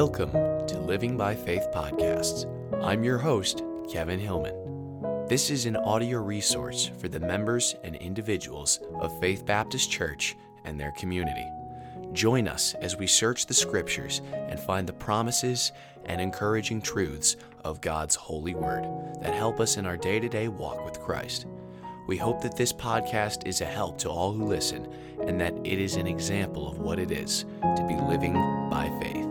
Welcome to Living by Faith Podcasts. I'm your host, Kevin Hillman. This is an audio resource for the members and individuals of Faith Baptist Church and their community. Join us as we search the scriptures and find the promises and encouraging truths of God's holy word that help us in our day to day walk with Christ. We hope that this podcast is a help to all who listen and that it is an example of what it is to be living by faith.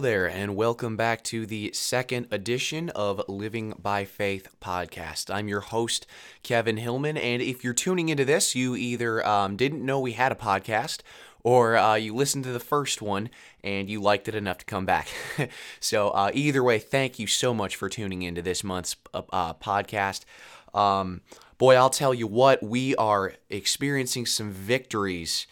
There, and welcome back to the second edition of Living by Faith podcast. I'm your host, Kevin Hillman, and if you're tuning into this, you either um, didn't know we had a podcast or uh, you listened to the first one and you liked it enough to come back. so, uh, either way, thank you so much for tuning into this month's uh, uh, podcast. Um, boy, I'll tell you what, we are experiencing some victories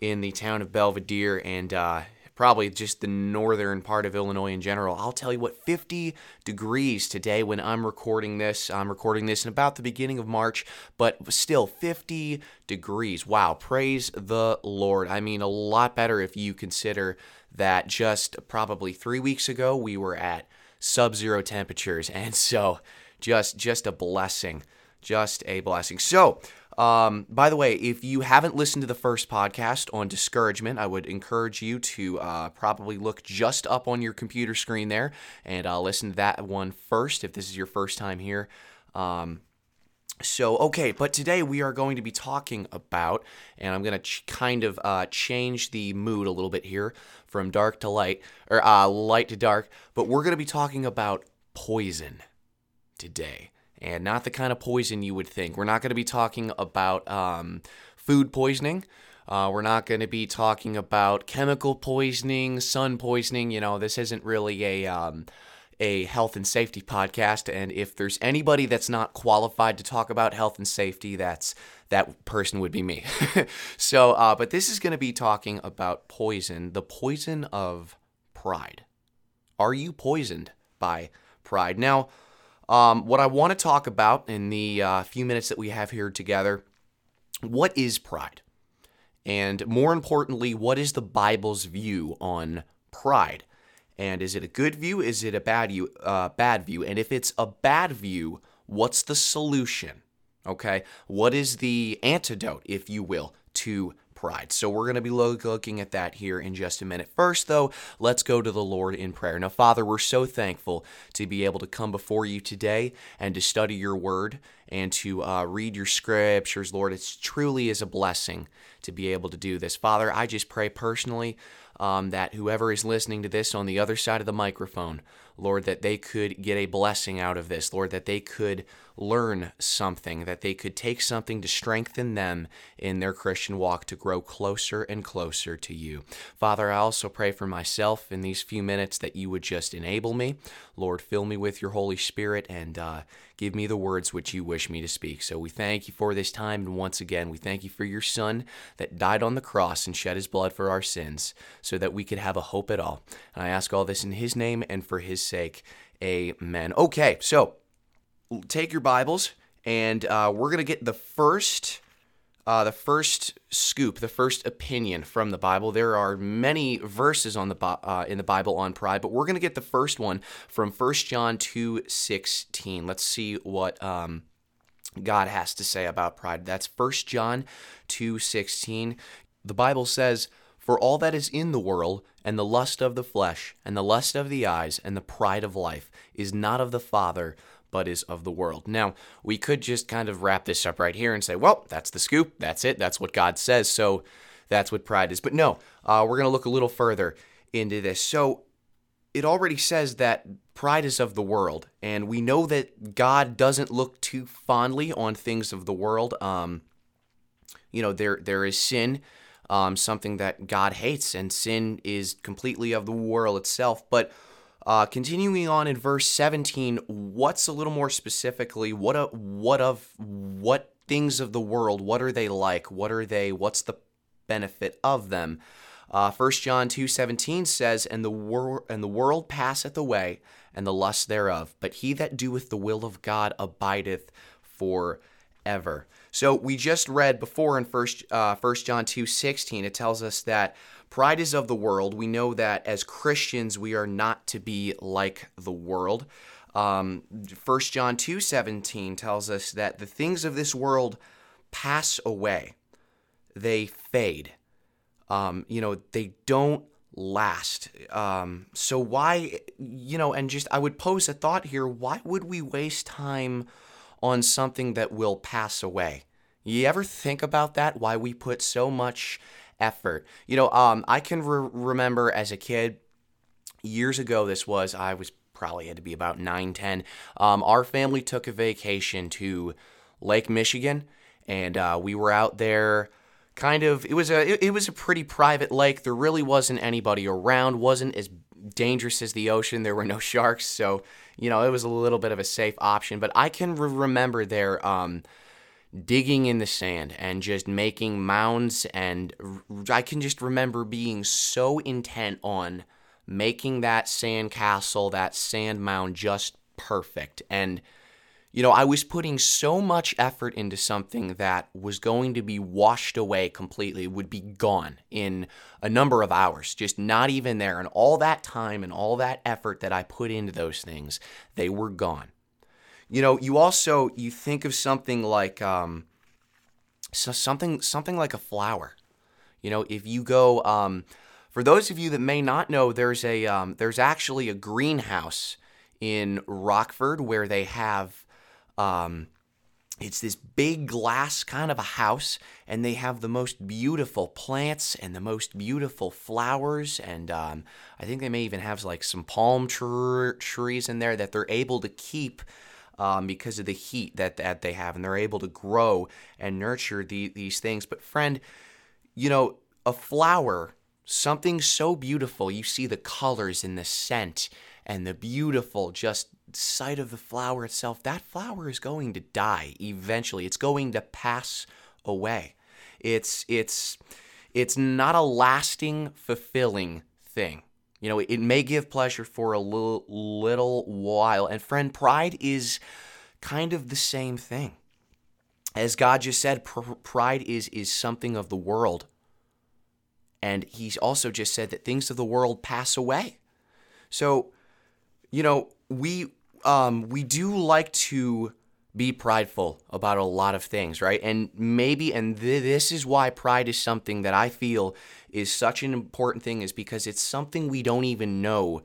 in the town of Belvidere, and uh, probably just the northern part of Illinois in general. I'll tell you what, 50 degrees today when I'm recording this. I'm recording this in about the beginning of March, but still 50 degrees. Wow, praise the Lord. I mean, a lot better if you consider that just probably three weeks ago we were at sub zero temperatures. And so just just a blessing. Just a blessing. So, um, by the way, if you haven't listened to the first podcast on discouragement, I would encourage you to uh, probably look just up on your computer screen there and uh, listen to that one first if this is your first time here. Um, so, okay, but today we are going to be talking about, and I'm going to ch- kind of uh, change the mood a little bit here from dark to light, or uh, light to dark, but we're going to be talking about poison today and not the kind of poison you would think. We're not going to be talking about um, food poisoning. Uh, we're not going to be talking about chemical poisoning, sun poisoning. You know, this isn't really a um, a health and safety podcast. And if there's anybody that's not qualified to talk about health and safety, that's that person would be me. so, uh, but this is going to be talking about poison, the poison of pride. Are you poisoned by pride? Now um, what I want to talk about in the uh, few minutes that we have here together what is pride? And more importantly, what is the Bible's view on pride? And is it a good view? Is it a bad view? Uh, bad view? And if it's a bad view, what's the solution? Okay, what is the antidote, if you will, to pride. So we're going to be looking at that here in just a minute. First, though, let's go to the Lord in prayer. Now, Father, we're so thankful to be able to come before you today and to study your word and to uh, read your scriptures, Lord. It truly is a blessing to be able to do this. Father, I just pray personally um, that whoever is listening to this on the other side of the microphone, Lord, that they could get a blessing out of this, Lord, that they could learn something, that they could take something to strengthen them in their Christian walk to grow closer and closer to you. Father, I also pray for myself in these few minutes that you would just enable me. Lord, fill me with your Holy Spirit and uh, give me the words which you wish me to speak. So we thank you for this time. And once again, we thank you for your Son that died on the cross and shed his blood for our sins so that we could have a hope at all. And I ask all this in his name and for his sake. Amen. Okay, so take your Bibles, and uh, we're going to get the first. Uh, the first scoop, the first opinion from the Bible. There are many verses on the uh, in the Bible on pride, but we're going to get the first one from 1 John 2 16. Let's see what um, God has to say about pride. That's 1 John 2 16. The Bible says, For all that is in the world, and the lust of the flesh, and the lust of the eyes, and the pride of life, is not of the Father, but is of the world. Now, we could just kind of wrap this up right here and say, well, that's the scoop. That's it. That's what God says. So that's what pride is. But no, uh, we're going to look a little further into this. So it already says that pride is of the world. And we know that God doesn't look too fondly on things of the world. Um, you know, there there is sin. Um, something that God hates, and sin is completely of the world itself. But uh, continuing on in verse 17, what's a little more specifically what a, what of what things of the world? What are they like? What are they? What's the benefit of them? Uh, 1 John 2:17 says, "And the world and the world passeth away, and the lust thereof, but he that doeth the will of God abideth forever." So we just read before in First uh, First John two sixteen. It tells us that pride is of the world. We know that as Christians we are not to be like the world. Um, 1 John 2:17 tells us that the things of this world pass away. They fade. Um, you know, they don't last. Um, so why, you know, and just I would pose a thought here, why would we waste time on something that will pass away? You ever think about that? Why we put so much effort? You know, um, I can re- remember as a kid, years ago, this was, I was probably had to be about 9, 10. Um, our family took a vacation to Lake Michigan, and uh, we were out there kind of it was a it, it, was a pretty private lake there really wasn't anybody around wasn't as dangerous as the ocean there were no sharks so you know it was a little bit of a safe option but i can re- remember there um, digging in the sand and just making mounds and i can just remember being so intent on making that sand castle, that sand mound just perfect. And, you know, I was putting so much effort into something that was going to be washed away completely, would be gone in a number of hours, just not even there. And all that time and all that effort that I put into those things, they were gone. You know, you also you think of something like um, so something something like a flower. You know, if you go um, for those of you that may not know, there's a um, there's actually a greenhouse in Rockford where they have um, it's this big glass kind of a house, and they have the most beautiful plants and the most beautiful flowers, and um, I think they may even have like some palm tr- trees in there that they're able to keep. Um, because of the heat that, that they have, and they're able to grow and nurture the, these things. But, friend, you know, a flower something so beautiful. You see the colors and the scent and the beautiful just sight of the flower itself. That flower is going to die eventually. It's going to pass away. It's it's it's not a lasting, fulfilling thing. You know, it may give pleasure for a little little while. And friend, pride is kind of the same thing. As God just said, pr- pride is is something of the world and he's also just said that things of the world pass away. So, you know, we um, we do like to be prideful about a lot of things, right? And maybe, and th- this is why pride is something that I feel is such an important thing, is because it's something we don't even know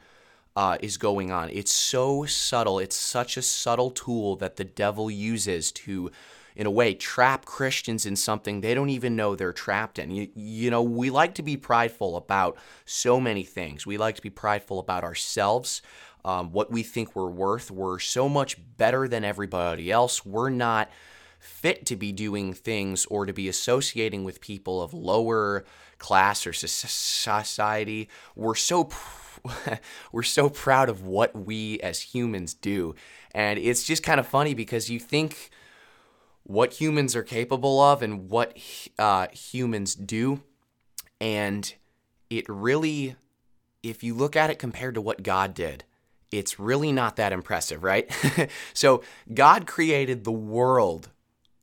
uh, is going on. It's so subtle. It's such a subtle tool that the devil uses to in a way, trap Christians in something they don't even know they're trapped in. You, you know, we like to be prideful about so many things. We like to be prideful about ourselves, um, what we think we're worth. We're so much better than everybody else. We're not fit to be doing things or to be associating with people of lower class or society. We're so we're so proud of what we as humans do. And it's just kind of funny because you think what humans are capable of and what uh, humans do. And it really, if you look at it compared to what God did, it's really not that impressive, right? so God created the world,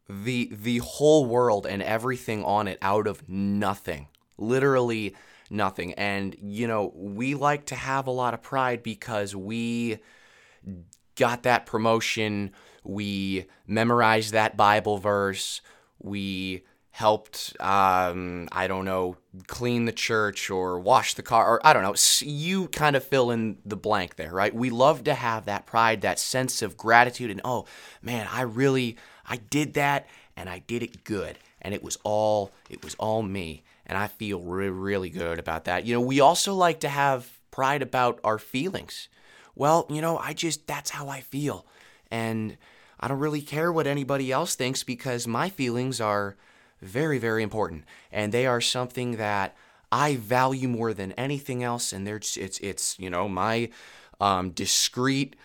the the whole world and everything on it out of nothing. Literally nothing. And you know, we like to have a lot of pride because we got that promotion we memorized that Bible verse. We helped, um, I don't know, clean the church or wash the car, or I don't know. You kind of fill in the blank there, right? We love to have that pride, that sense of gratitude, and oh man, I really, I did that, and I did it good, and it was all, it was all me, and I feel really, really good about that. You know, we also like to have pride about our feelings. Well, you know, I just, that's how I feel. And I don't really care what anybody else thinks because my feelings are very, very important. And they are something that I value more than anything else. And there's, it's, it's, you know, my um, discreet,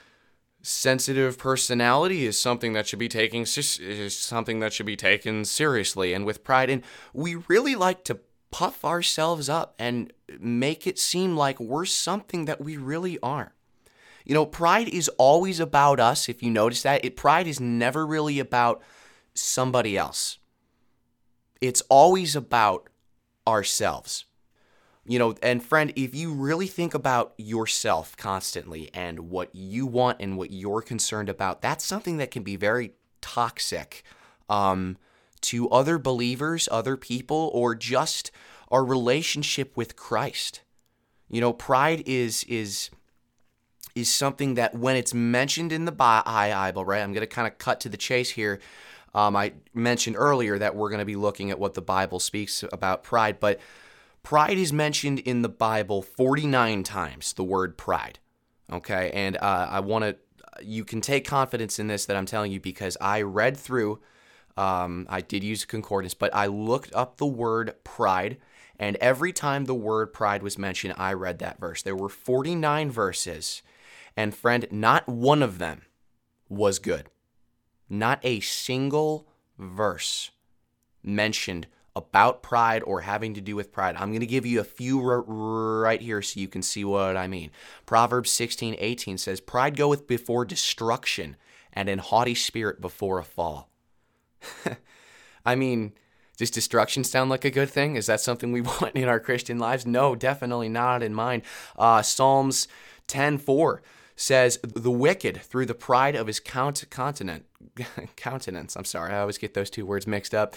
sensitive personality is something that should be taking is something that should be taken seriously and with pride and we really like to puff ourselves up and make it seem like we're something that we really aren't you know, pride is always about us, if you notice that. It pride is never really about somebody else. It's always about ourselves. You know, and friend, if you really think about yourself constantly and what you want and what you're concerned about, that's something that can be very toxic um, to other believers, other people, or just our relationship with Christ. You know, pride is is is something that when it's mentioned in the Bible, right? I'm going to kind of cut to the chase here. Um, I mentioned earlier that we're going to be looking at what the Bible speaks about pride, but Pride is mentioned in the Bible 49 times, the word pride. Okay, and uh, I want to, you can take confidence in this that I'm telling you because I read through, um, I did use concordance, but I looked up the word pride, and every time the word pride was mentioned, I read that verse. There were 49 verses, and friend, not one of them was good. Not a single verse mentioned about pride or having to do with pride. I'm going to give you a few right here so you can see what I mean. Proverbs 16, 18 says, Pride goeth before destruction, and an haughty spirit before a fall. I mean, does destruction sound like a good thing? Is that something we want in our Christian lives? No, definitely not in mine. Uh, Psalms 10, 4 says, The wicked, through the pride of his count- continent, countenance, I'm sorry, I always get those two words mixed up,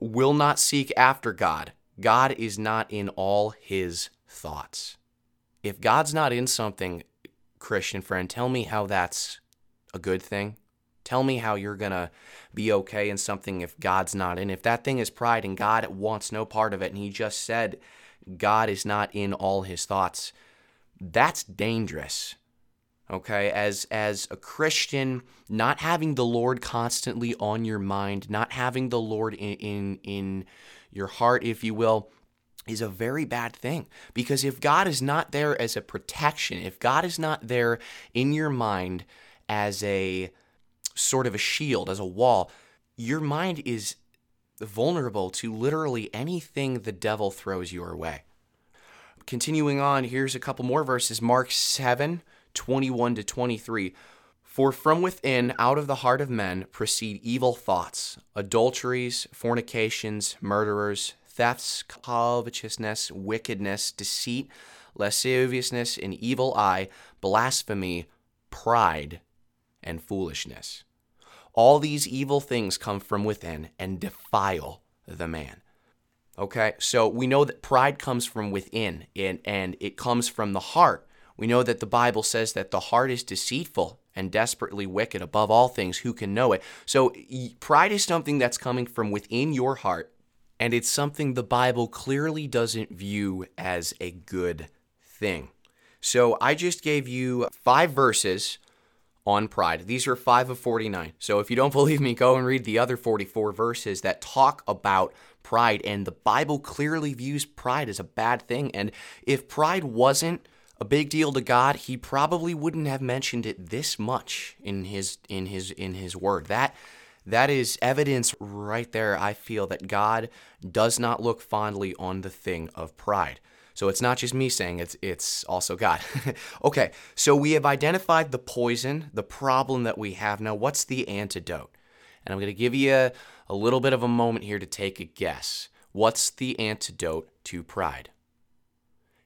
will not seek after God. God is not in all his thoughts. If God's not in something, Christian friend, tell me how that's a good thing. Tell me how you're going to be okay in something if God's not in. If that thing is pride and God wants no part of it, and He just said God is not in all His thoughts, that's dangerous okay as as a christian not having the lord constantly on your mind not having the lord in in, in your heart if you will is a very bad thing. Because if god is not there as a protection if god is not there in your mind as a sort of a shield as a wall your mind is vulnerable to literally anything the devil throws your way. Continuing on here's a couple more verses. Mark 7 21 to 23. For from within, out of the heart of men, proceed evil thoughts, adulteries, fornications, murderers, thefts, covetousness, wickedness, deceit, lasciviousness, an evil eye, blasphemy, pride, and foolishness. All these evil things come from within and defile the man. Okay, so we know that pride comes from within and, and it comes from the heart. We know that the Bible says that the heart is deceitful and desperately wicked above all things. Who can know it? So, pride is something that's coming from within your heart, and it's something the Bible clearly doesn't view as a good thing. So, I just gave you five verses on pride. These are 5 of 49. So, if you don't believe me, go and read the other 44 verses that talk about pride. And the Bible clearly views pride as a bad thing. And if pride wasn't a big deal to God, he probably wouldn't have mentioned it this much in his in his in his word. That that is evidence right there. I feel that God does not look fondly on the thing of pride. So it's not just me saying it's it's also God. okay, so we have identified the poison, the problem that we have. Now, what's the antidote? And I'm going to give you a, a little bit of a moment here to take a guess. What's the antidote to pride?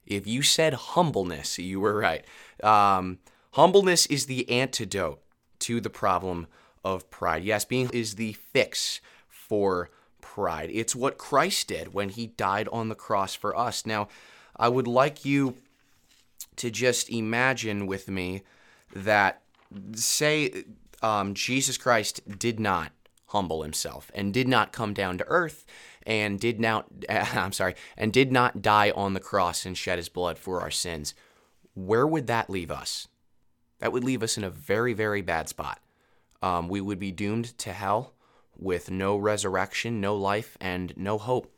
If you said humbleness, you were right. Um, humbleness is the antidote to the problem of pride. Yes, being is the fix for pride. It's what Christ did when he died on the cross for us. Now, I would like you to just imagine with me that, say, um, Jesus Christ did not humble himself and did not come down to earth and did not I'm sorry and did not die on the cross and shed his blood for our sins. Where would that leave us? That would leave us in a very very bad spot. Um, we would be doomed to hell with no resurrection no life and no hope.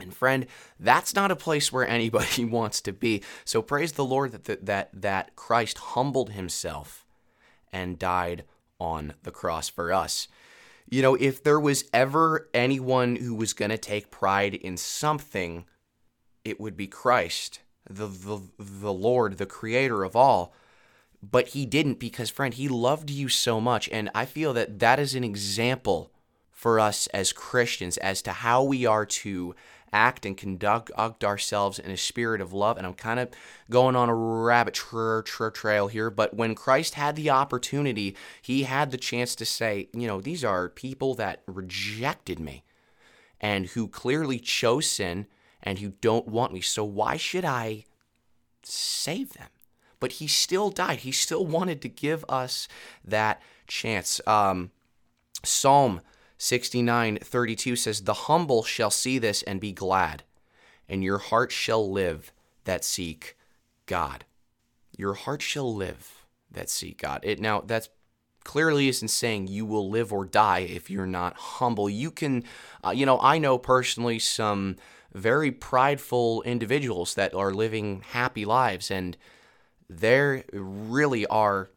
And friend, that's not a place where anybody wants to be. So praise the Lord that that that Christ humbled himself and died on the cross for us you know, if there was ever anyone who was going to take pride in something, it would be Christ, the, the, the Lord, the creator of all. But he didn't because, friend, he loved you so much. And I feel that that is an example for us as Christians as to how we are to act and conduct ourselves in a spirit of love. And I'm kind of going on a rabbit tra- tra- trail here, but when Christ had the opportunity, he had the chance to say, you know, these are people that rejected me and who clearly chose sin and who don't want me. So why should I save them? But he still died. He still wanted to give us that chance. Um, Psalm 69 32 says, The humble shall see this and be glad, and your heart shall live that seek God. Your heart shall live that seek God. It now that's clearly isn't saying you will live or die if you're not humble. You can, uh, you know, I know personally some very prideful individuals that are living happy lives and there really are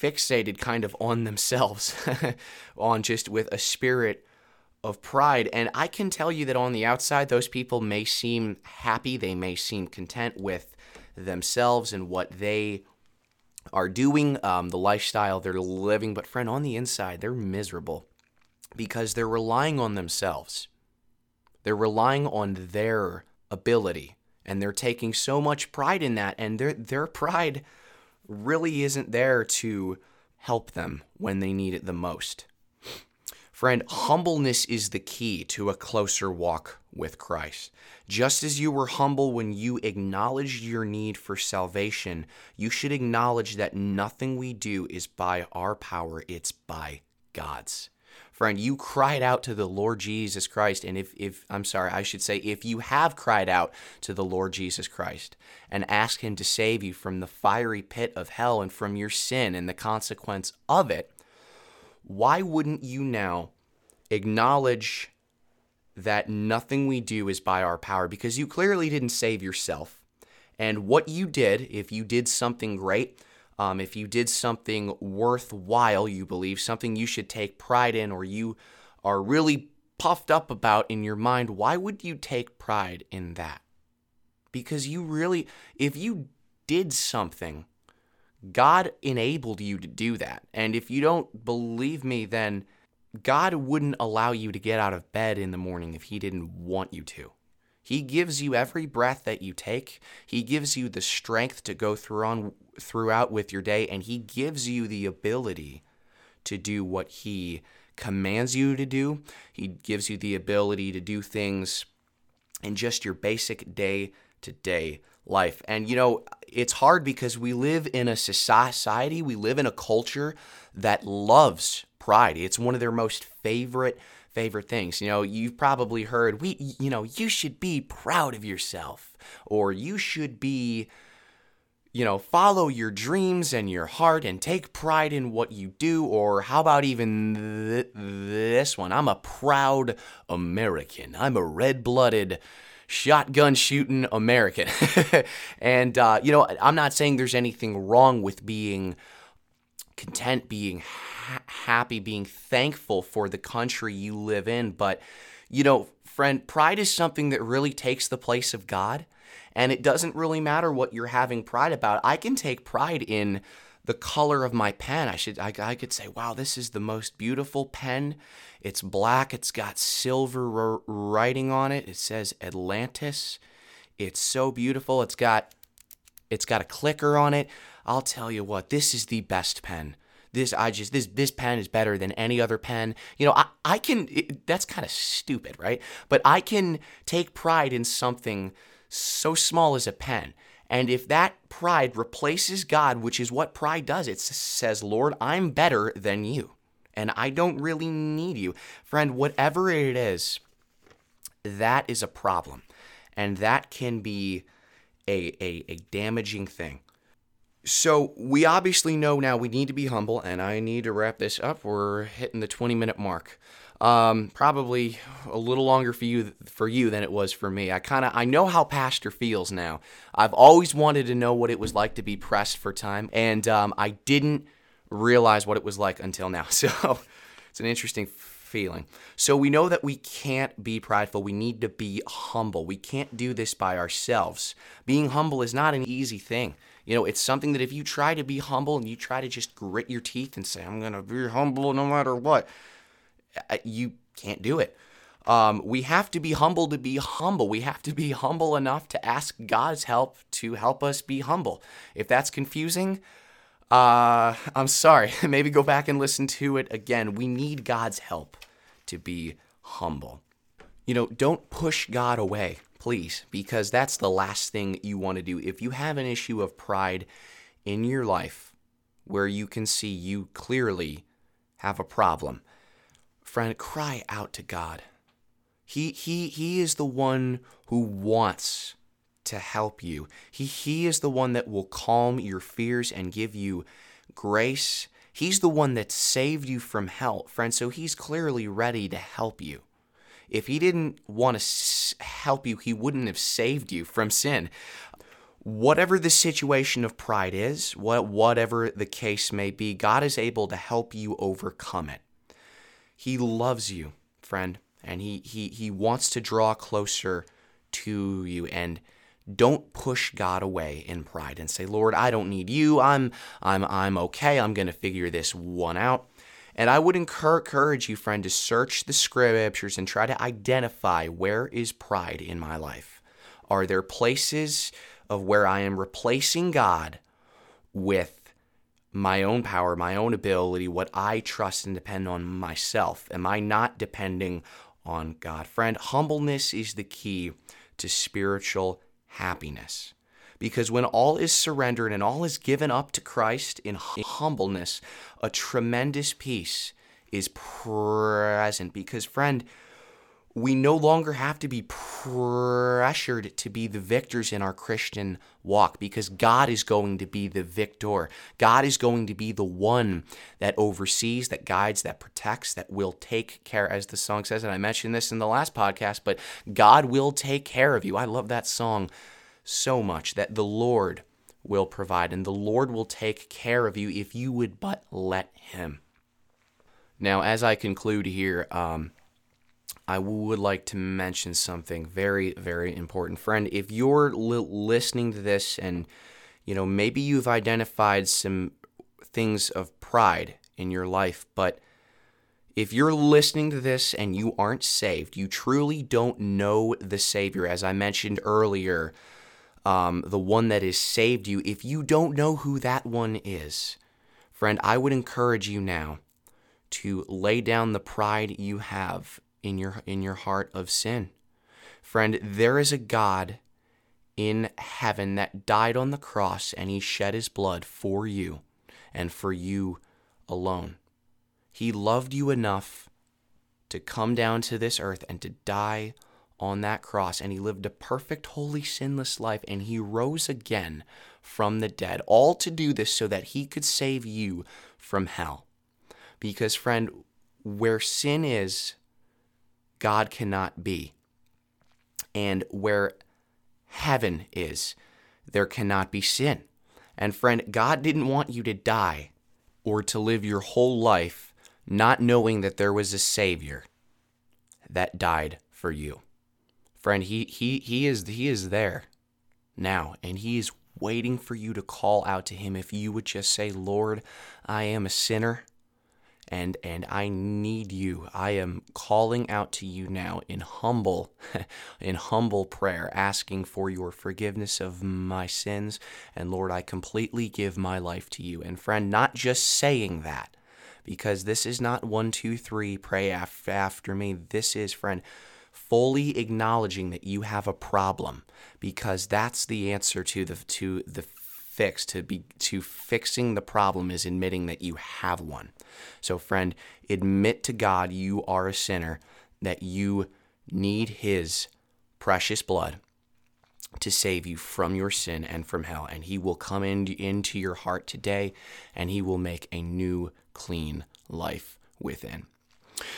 fixated kind of on themselves, on just with a spirit of pride. And I can tell you that on the outside, those people may seem happy, they may seem content with themselves and what they are doing, um, the lifestyle they're living. But, friend, on the inside, they're miserable because they're relying on themselves. They're relying on their ability and they're taking so much pride in that and their their pride really isn't there to help them when they need it the most. Friend, humbleness is the key to a closer walk with Christ. Just as you were humble when you acknowledged your need for salvation, you should acknowledge that nothing we do is by our power, it's by God's. Friend, you cried out to the Lord Jesus Christ, and if, if I'm sorry, I should say, if you have cried out to the Lord Jesus Christ and asked Him to save you from the fiery pit of hell and from your sin and the consequence of it, why wouldn't you now acknowledge that nothing we do is by our power? Because you clearly didn't save yourself. And what you did, if you did something great, um, if you did something worthwhile, you believe, something you should take pride in, or you are really puffed up about in your mind, why would you take pride in that? Because you really, if you did something, God enabled you to do that. And if you don't believe me, then God wouldn't allow you to get out of bed in the morning if He didn't want you to. He gives you every breath that you take. He gives you the strength to go through on throughout with your day and he gives you the ability to do what he commands you to do. He gives you the ability to do things in just your basic day to day life. And you know, it's hard because we live in a society, we live in a culture that loves pride. It's one of their most favorite favorite things. You know, you've probably heard we you know, you should be proud of yourself or you should be you know, follow your dreams and your heart and take pride in what you do. Or how about even th- this one? I'm a proud American. I'm a red blooded, shotgun shooting American. and, uh, you know, I'm not saying there's anything wrong with being content, being ha- happy, being thankful for the country you live in. But, you know, friend, pride is something that really takes the place of God. And it doesn't really matter what you're having pride about. I can take pride in the color of my pen. I should I, I could say, wow, this is the most beautiful pen. It's black. It's got silver r- writing on it. It says Atlantis. It's so beautiful. It's got it's got a clicker on it. I'll tell you what, this is the best pen. This I just this this pen is better than any other pen. You know, I I can it, that's kind of stupid, right? But I can take pride in something so small as a pen. And if that pride replaces God, which is what pride does, it says, Lord, I'm better than you, and I don't really need you. Friend, whatever it is, that is a problem. And that can be a, a, a damaging thing. So we obviously know now we need to be humble, and I need to wrap this up. We're hitting the 20 minute mark. Um, probably a little longer for you for you than it was for me. I kind of I know how pastor feels now. I've always wanted to know what it was like to be pressed for time, and um, I didn't realize what it was like until now. So it's an interesting feeling. So we know that we can't be prideful. We need to be humble. We can't do this by ourselves. Being humble is not an easy thing. You know, it's something that if you try to be humble and you try to just grit your teeth and say, I'm going to be humble no matter what, uh, you can't do it. Um, we have to be humble to be humble. We have to be humble enough to ask God's help to help us be humble. If that's confusing, uh, I'm sorry. Maybe go back and listen to it again. We need God's help to be humble. You know, don't push God away, please, because that's the last thing you want to do. If you have an issue of pride in your life where you can see you clearly have a problem, friend, cry out to God. He, he, he is the one who wants to help you. He, he is the one that will calm your fears and give you grace. He's the one that saved you from hell, friend. So he's clearly ready to help you. If he didn't want to help you, he wouldn't have saved you from sin. Whatever the situation of pride is, whatever the case may be, God is able to help you overcome it. He loves you, friend and he he he wants to draw closer to you and don't push God away in pride and say, "Lord, I don't need you. I'm I'm I'm okay. I'm going to figure this one out." And I would encourage you, friend, to search the scriptures and try to identify where is pride in my life. Are there places of where I am replacing God with my own power, my own ability, what I trust and depend on myself? Am I not depending on God. Friend, humbleness is the key to spiritual happiness. Because when all is surrendered and all is given up to Christ in humbleness, a tremendous peace is present. Because, friend, we no longer have to be pressured to be the victors in our Christian walk because God is going to be the victor. God is going to be the one that oversees, that guides, that protects, that will take care, as the song says. And I mentioned this in the last podcast, but God will take care of you. I love that song so much that the Lord will provide and the Lord will take care of you if you would but let Him. Now, as I conclude here, um, I would like to mention something very, very important. Friend, if you're li- listening to this and, you know, maybe you've identified some things of pride in your life, but if you're listening to this and you aren't saved, you truly don't know the Savior, as I mentioned earlier, um, the one that has saved you, if you don't know who that one is, friend, I would encourage you now to lay down the pride you have in your in your heart of sin. Friend, there is a God in heaven that died on the cross and he shed his blood for you and for you alone. He loved you enough to come down to this earth and to die on that cross and he lived a perfect holy sinless life and he rose again from the dead all to do this so that he could save you from hell because friend where sin is God cannot be. And where heaven is, there cannot be sin. And friend, God didn't want you to die or to live your whole life not knowing that there was a Savior that died for you. Friend, he, he, he, is, he is there now, and he is waiting for you to call out to him if you would just say, Lord, I am a sinner and and I need you. I am calling out to you now in humble in humble prayer asking for your forgiveness of my sins and Lord I completely give my life to you. And friend, not just saying that because this is not one two three pray after me. This is friend fully acknowledging that you have a problem because that's the answer to the to the fix to be to fixing the problem is admitting that you have one. So friend, admit to God you are a sinner, that you need his precious blood to save you from your sin and from hell and he will come in, into your heart today and he will make a new clean life within.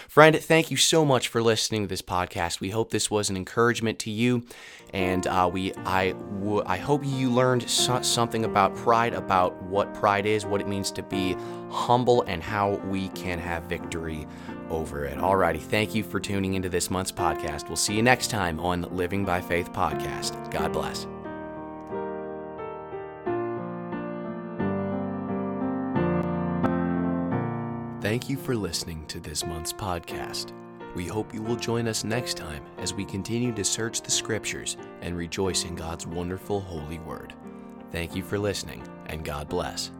Friend, thank you so much for listening to this podcast. We hope this was an encouragement to you, and uh, we I, w- I hope you learned so- something about pride, about what pride is, what it means to be humble, and how we can have victory over it. Alrighty, thank you for tuning into this month's podcast. We'll see you next time on Living by Faith podcast. God bless. Thank you for listening to this month's podcast. We hope you will join us next time as we continue to search the scriptures and rejoice in God's wonderful holy word. Thank you for listening, and God bless.